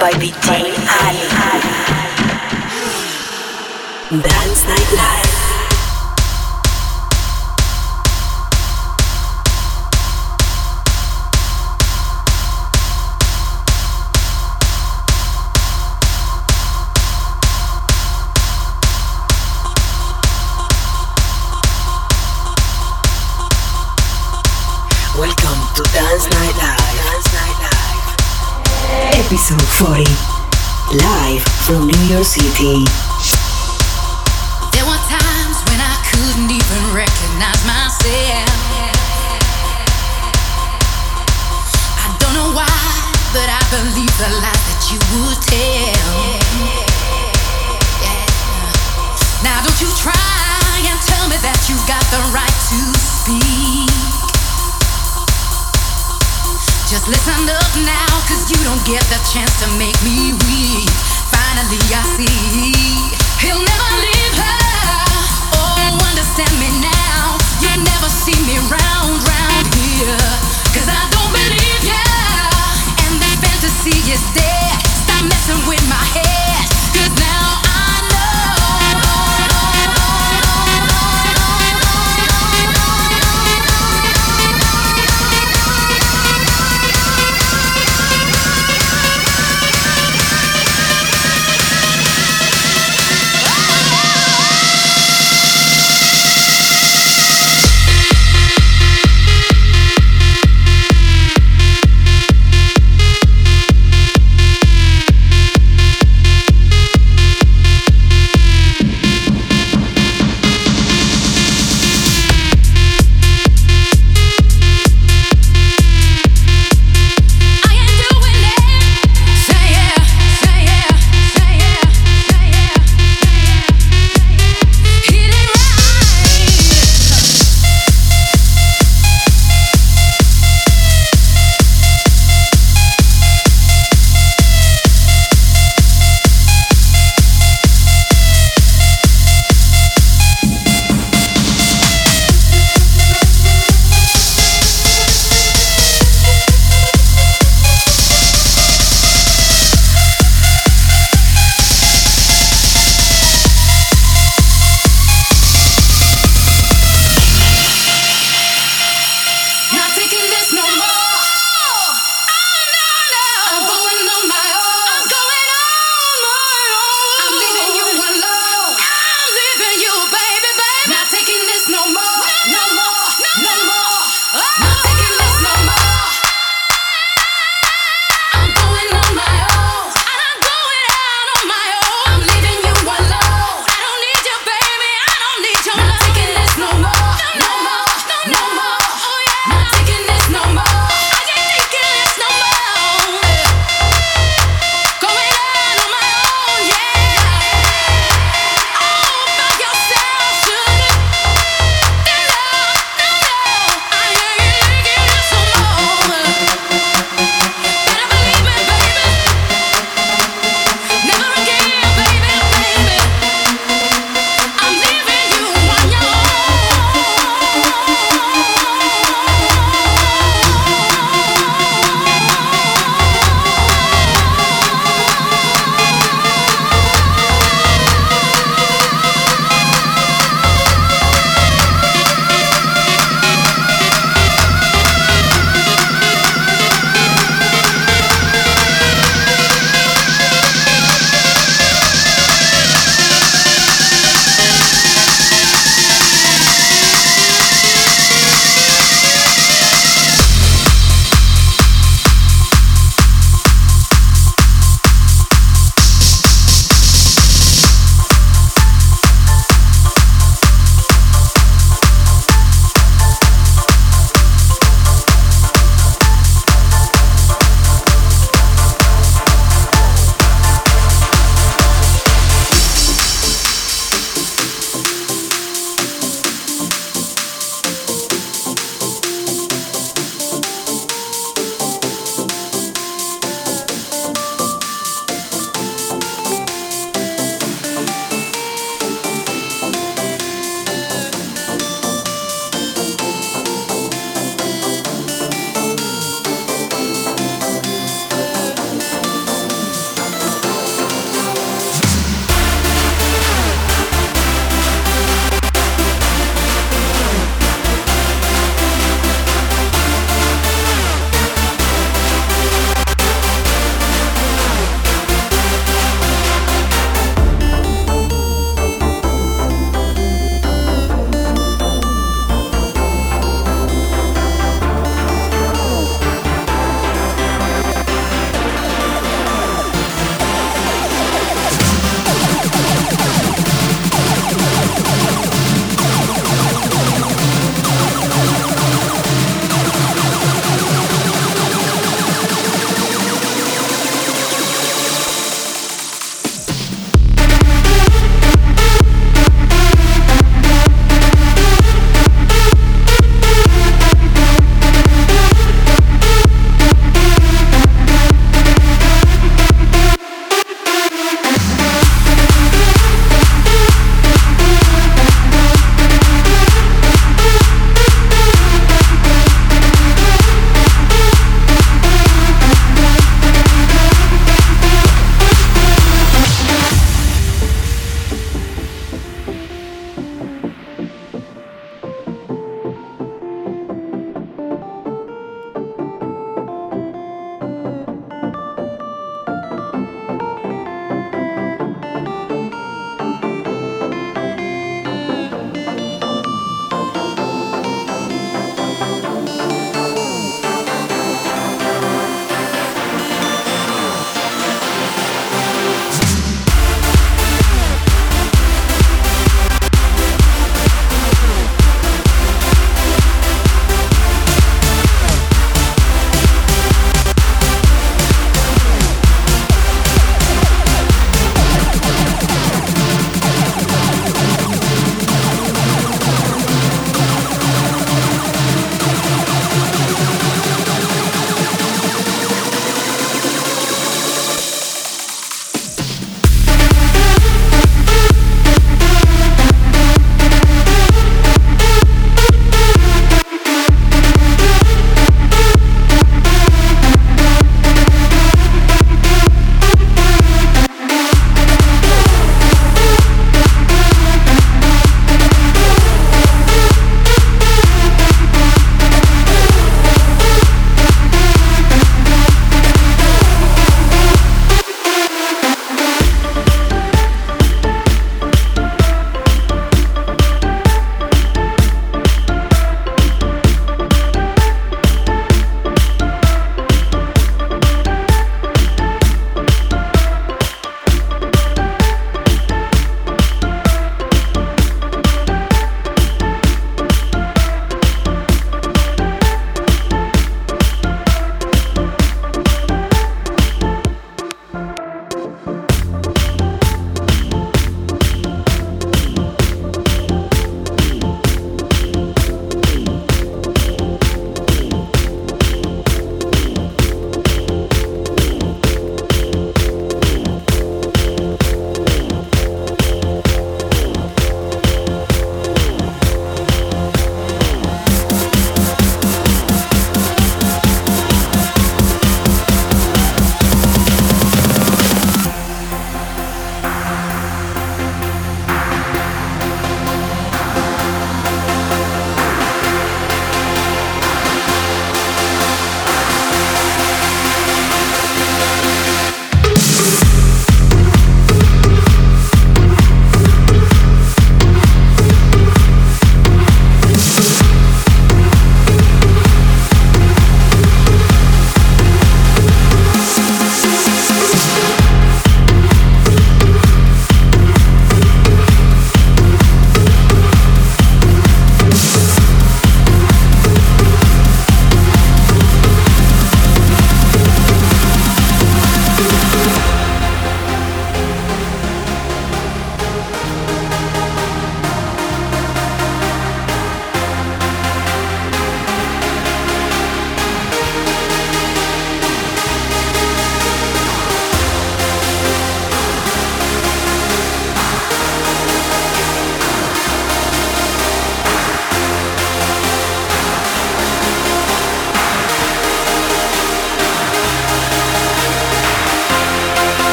by DJ Ali.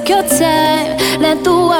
Take your time. Let the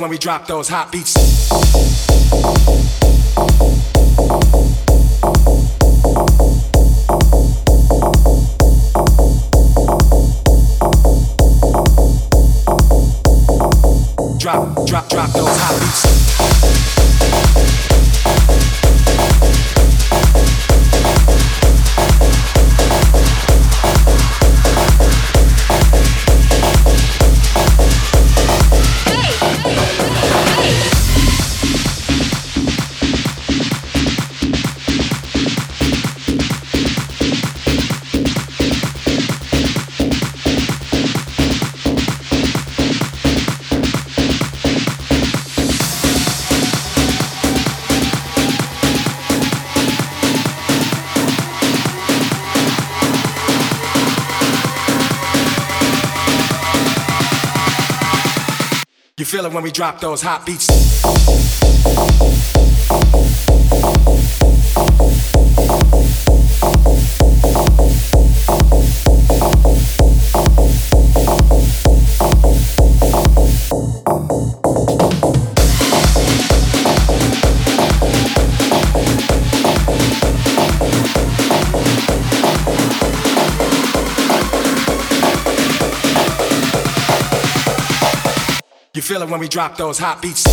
when we drop those hot beats. When we drop those hot beats. When we drop those hot beats.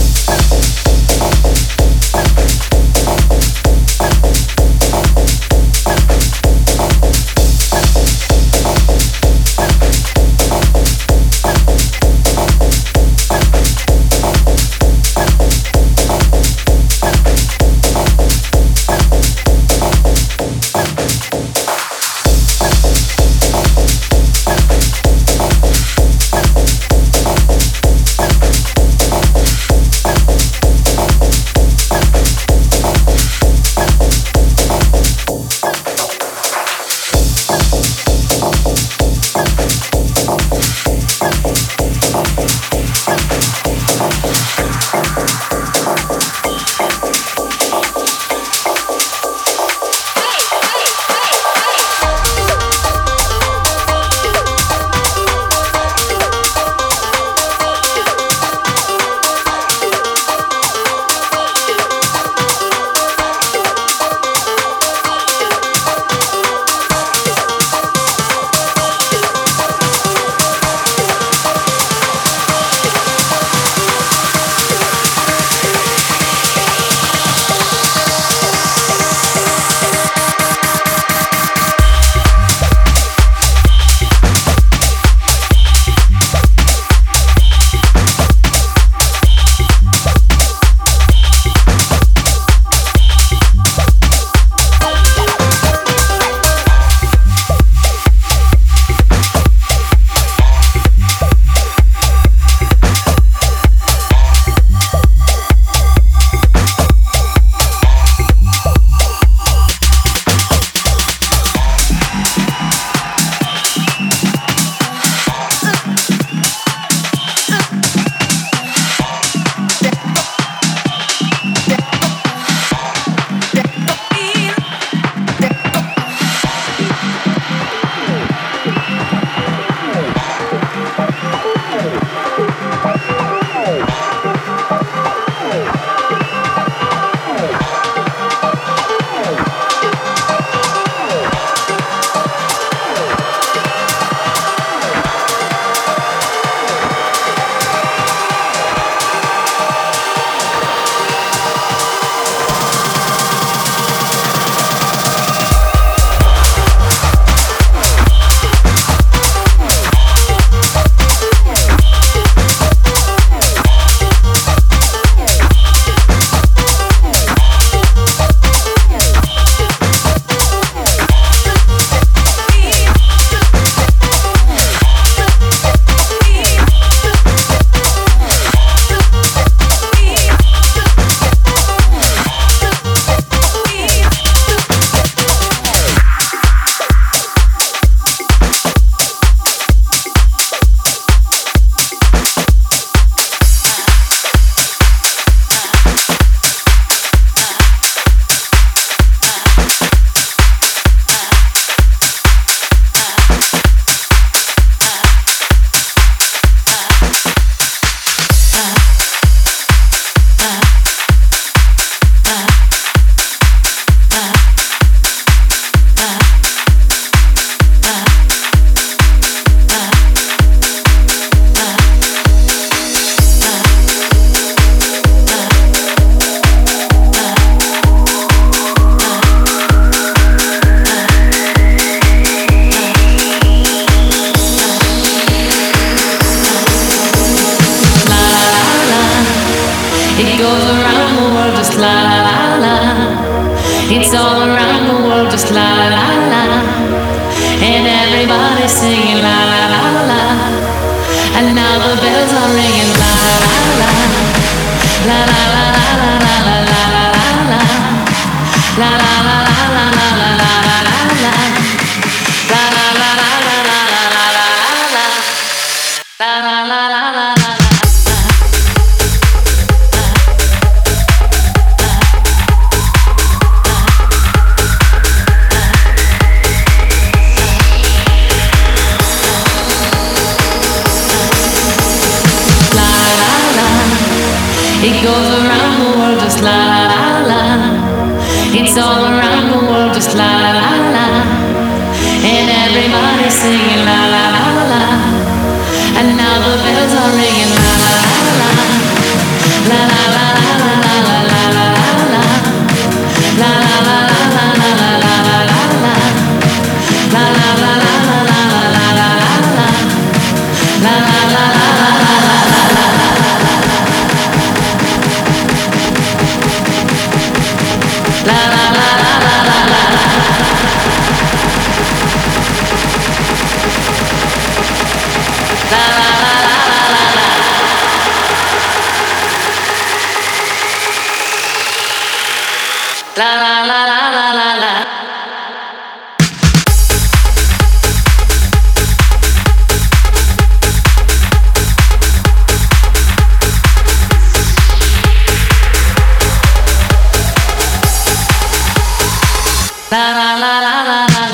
la la la la la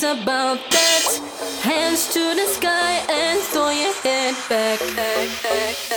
thinks about that. Hands to the sky and throw your head back. back, back.